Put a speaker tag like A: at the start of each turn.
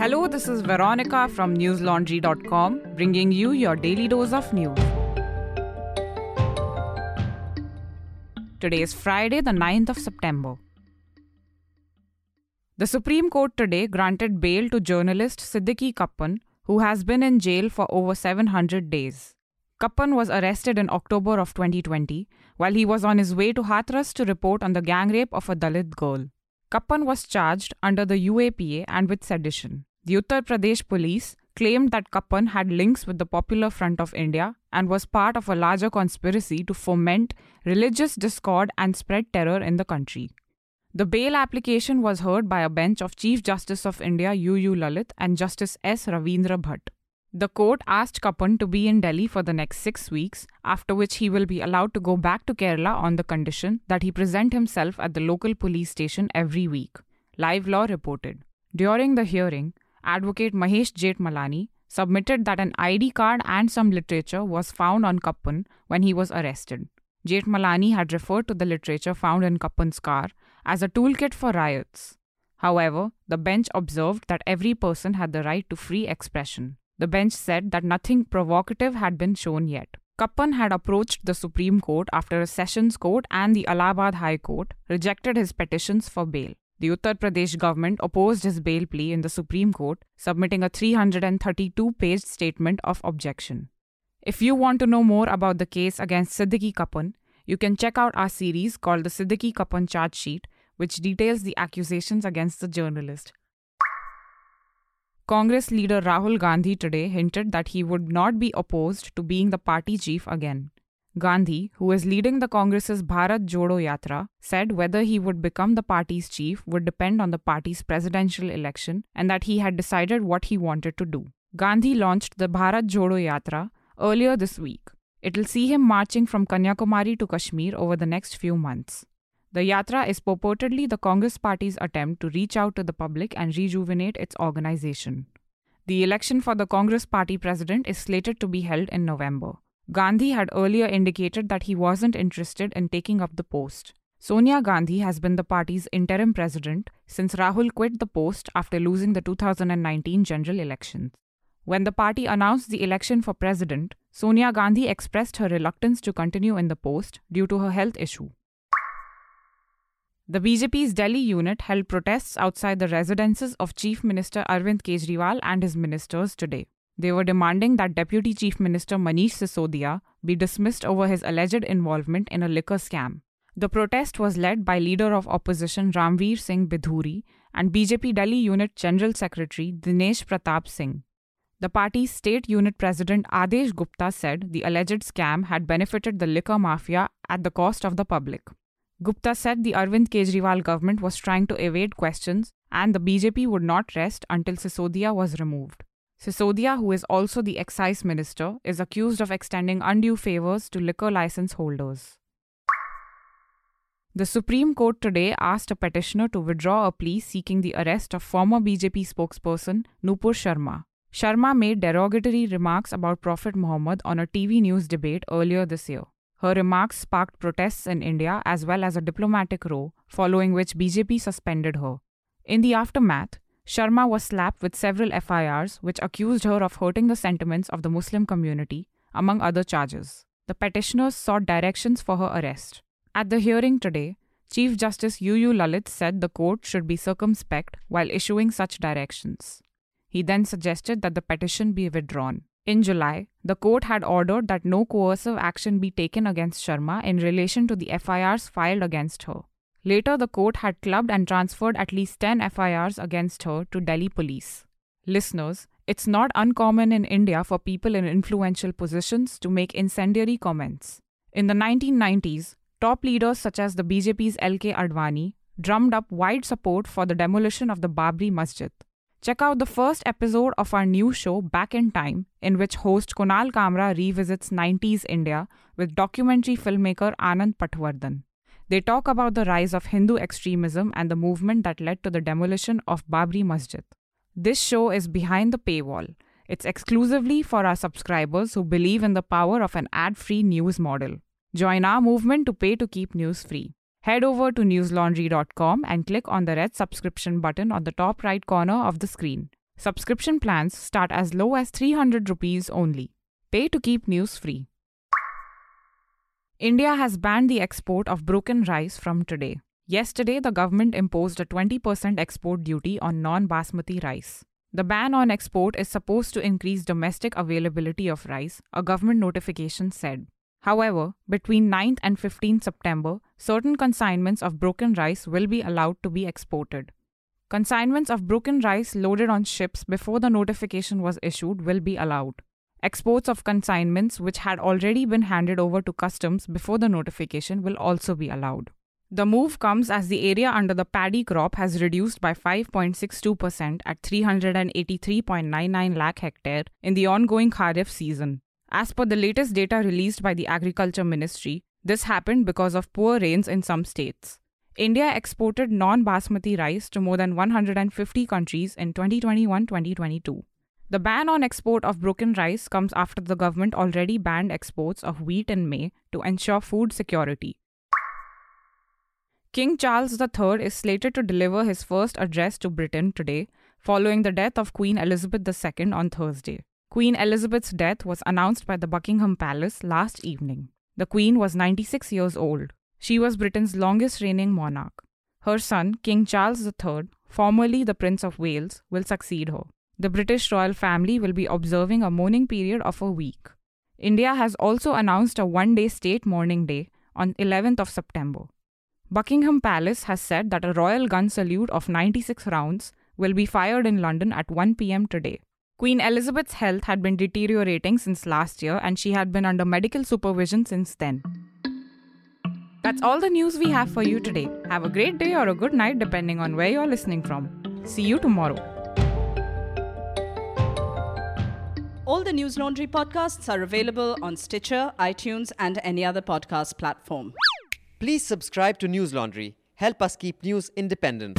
A: Hello, this is Veronica from newslaundry.com bringing you your daily dose of news. Today is Friday, the 9th of September. The Supreme Court today granted bail to journalist Siddique Kappan, who has been in jail for over 700 days. Kappan was arrested in October of 2020 while he was on his way to Hathras to report on the gang rape of a Dalit girl. Kappan was charged under the UAPA and with sedition. The Uttar Pradesh police claimed that Kappan had links with the Popular Front of India and was part of a larger conspiracy to foment religious discord and spread terror in the country. The bail application was heard by a bench of Chief Justice of India U. U. Lalit and Justice S. Ravindra Bhatt. The court asked Kappan to be in Delhi for the next six weeks, after which he will be allowed to go back to Kerala on the condition that he present himself at the local police station every week. Live Law reported. During the hearing, Advocate Mahesh Jethmalani submitted that an ID card and some literature was found on Kappan when he was arrested. Jethmalani had referred to the literature found in Kappan's car as a toolkit for riots. However, the bench observed that every person had the right to free expression. The bench said that nothing provocative had been shown yet. Kappan had approached the Supreme Court after a Sessions Court and the Allahabad High Court rejected his petitions for bail. The Uttar Pradesh government opposed his bail plea in the Supreme Court, submitting a 332 page statement of objection. If you want to know more about the case against Siddique Kappan, you can check out our series called the Siddique Kappan Charge Sheet, which details the accusations against the journalist. Congress leader Rahul Gandhi today hinted that he would not be opposed to being the party chief again. Gandhi, who is leading the Congress's Bharat Jodo Yatra, said whether he would become the party's chief would depend on the party's presidential election and that he had decided what he wanted to do. Gandhi launched the Bharat Jodo Yatra earlier this week. It'll see him marching from Kanyakumari to Kashmir over the next few months. The Yatra is purportedly the Congress Party's attempt to reach out to the public and rejuvenate its organization. The election for the Congress Party president is slated to be held in November. Gandhi had earlier indicated that he wasn't interested in taking up the post. Sonia Gandhi has been the party's interim president since Rahul quit the post after losing the 2019 general elections. When the party announced the election for president, Sonia Gandhi expressed her reluctance to continue in the post due to her health issue. The BJP's Delhi unit held protests outside the residences of Chief Minister Arvind Kejriwal and his ministers today. They were demanding that Deputy Chief Minister Manish Sisodia be dismissed over his alleged involvement in a liquor scam. The protest was led by leader of opposition Ramveer Singh Bidhuri and BJP Delhi Unit General Secretary Dinesh Pratap Singh. The party's state unit president Adesh Gupta said the alleged scam had benefited the liquor mafia at the cost of the public. Gupta said the Arvind Kejriwal government was trying to evade questions and the BJP would not rest until Sisodia was removed. Sisodia, who is also the excise minister, is accused of extending undue favors to liquor license holders. The Supreme Court today asked a petitioner to withdraw a plea seeking the arrest of former BJP spokesperson Nupur Sharma. Sharma made derogatory remarks about Prophet Muhammad on a TV news debate earlier this year. Her remarks sparked protests in India as well as a diplomatic row, following which BJP suspended her. In the aftermath, Sharma was slapped with several FIRs which accused her of hurting the sentiments of the Muslim community, among other charges. The petitioners sought directions for her arrest. At the hearing today, Chief Justice U. U. Lalit said the court should be circumspect while issuing such directions. He then suggested that the petition be withdrawn. In July, the court had ordered that no coercive action be taken against Sharma in relation to the FIRs filed against her. Later, the court had clubbed and transferred at least 10 FIRs against her to Delhi police. Listeners, it's not uncommon in India for people in influential positions to make incendiary comments. In the 1990s, top leaders such as the BJP's LK Advani drummed up wide support for the demolition of the Babri Masjid. Check out the first episode of our new show Back in Time, in which host Kunal Kamra revisits 90s India with documentary filmmaker Anand Patwardhan. They talk about the rise of Hindu extremism and the movement that led to the demolition of Babri Masjid. This show is behind the paywall. It's exclusively for our subscribers who believe in the power of an ad free news model. Join our movement to pay to keep news free. Head over to newslaundry.com and click on the red subscription button on the top right corner of the screen. Subscription plans start as low as 300 rupees only. Pay to keep news free. India has banned the export of broken rice from today. Yesterday, the government imposed a 20% export duty on non basmati rice. The ban on export is supposed to increase domestic availability of rice, a government notification said. However, between 9th and 15th September, certain consignments of broken rice will be allowed to be exported. Consignments of broken rice loaded on ships before the notification was issued will be allowed. Exports of consignments which had already been handed over to customs before the notification will also be allowed. The move comes as the area under the paddy crop has reduced by 5.62% at 383.99 lakh hectare in the ongoing Kharif season. As per the latest data released by the Agriculture Ministry, this happened because of poor rains in some states. India exported non basmati rice to more than 150 countries in 2021 2022. The ban on export of broken rice comes after the government already banned exports of wheat in May to ensure food security. King Charles III is slated to deliver his first address to Britain today, following the death of Queen Elizabeth II on Thursday. Queen Elizabeth's death was announced by the Buckingham Palace last evening. The Queen was 96 years old. She was Britain's longest reigning monarch. Her son, King Charles III, formerly the Prince of Wales, will succeed her. The British royal family will be observing a mourning period of a week. India has also announced a one day state mourning day on 11th of September. Buckingham Palace has said that a royal gun salute of 96 rounds will be fired in London at 1 pm today. Queen Elizabeth's health had been deteriorating since last year and she had been under medical supervision since then. That's all the news we have for you today. Have a great day or a good night depending on where you're listening from. See you tomorrow.
B: All the News Laundry podcasts are available on Stitcher, iTunes, and any other podcast platform.
C: Please subscribe to News Laundry. Help us keep news independent.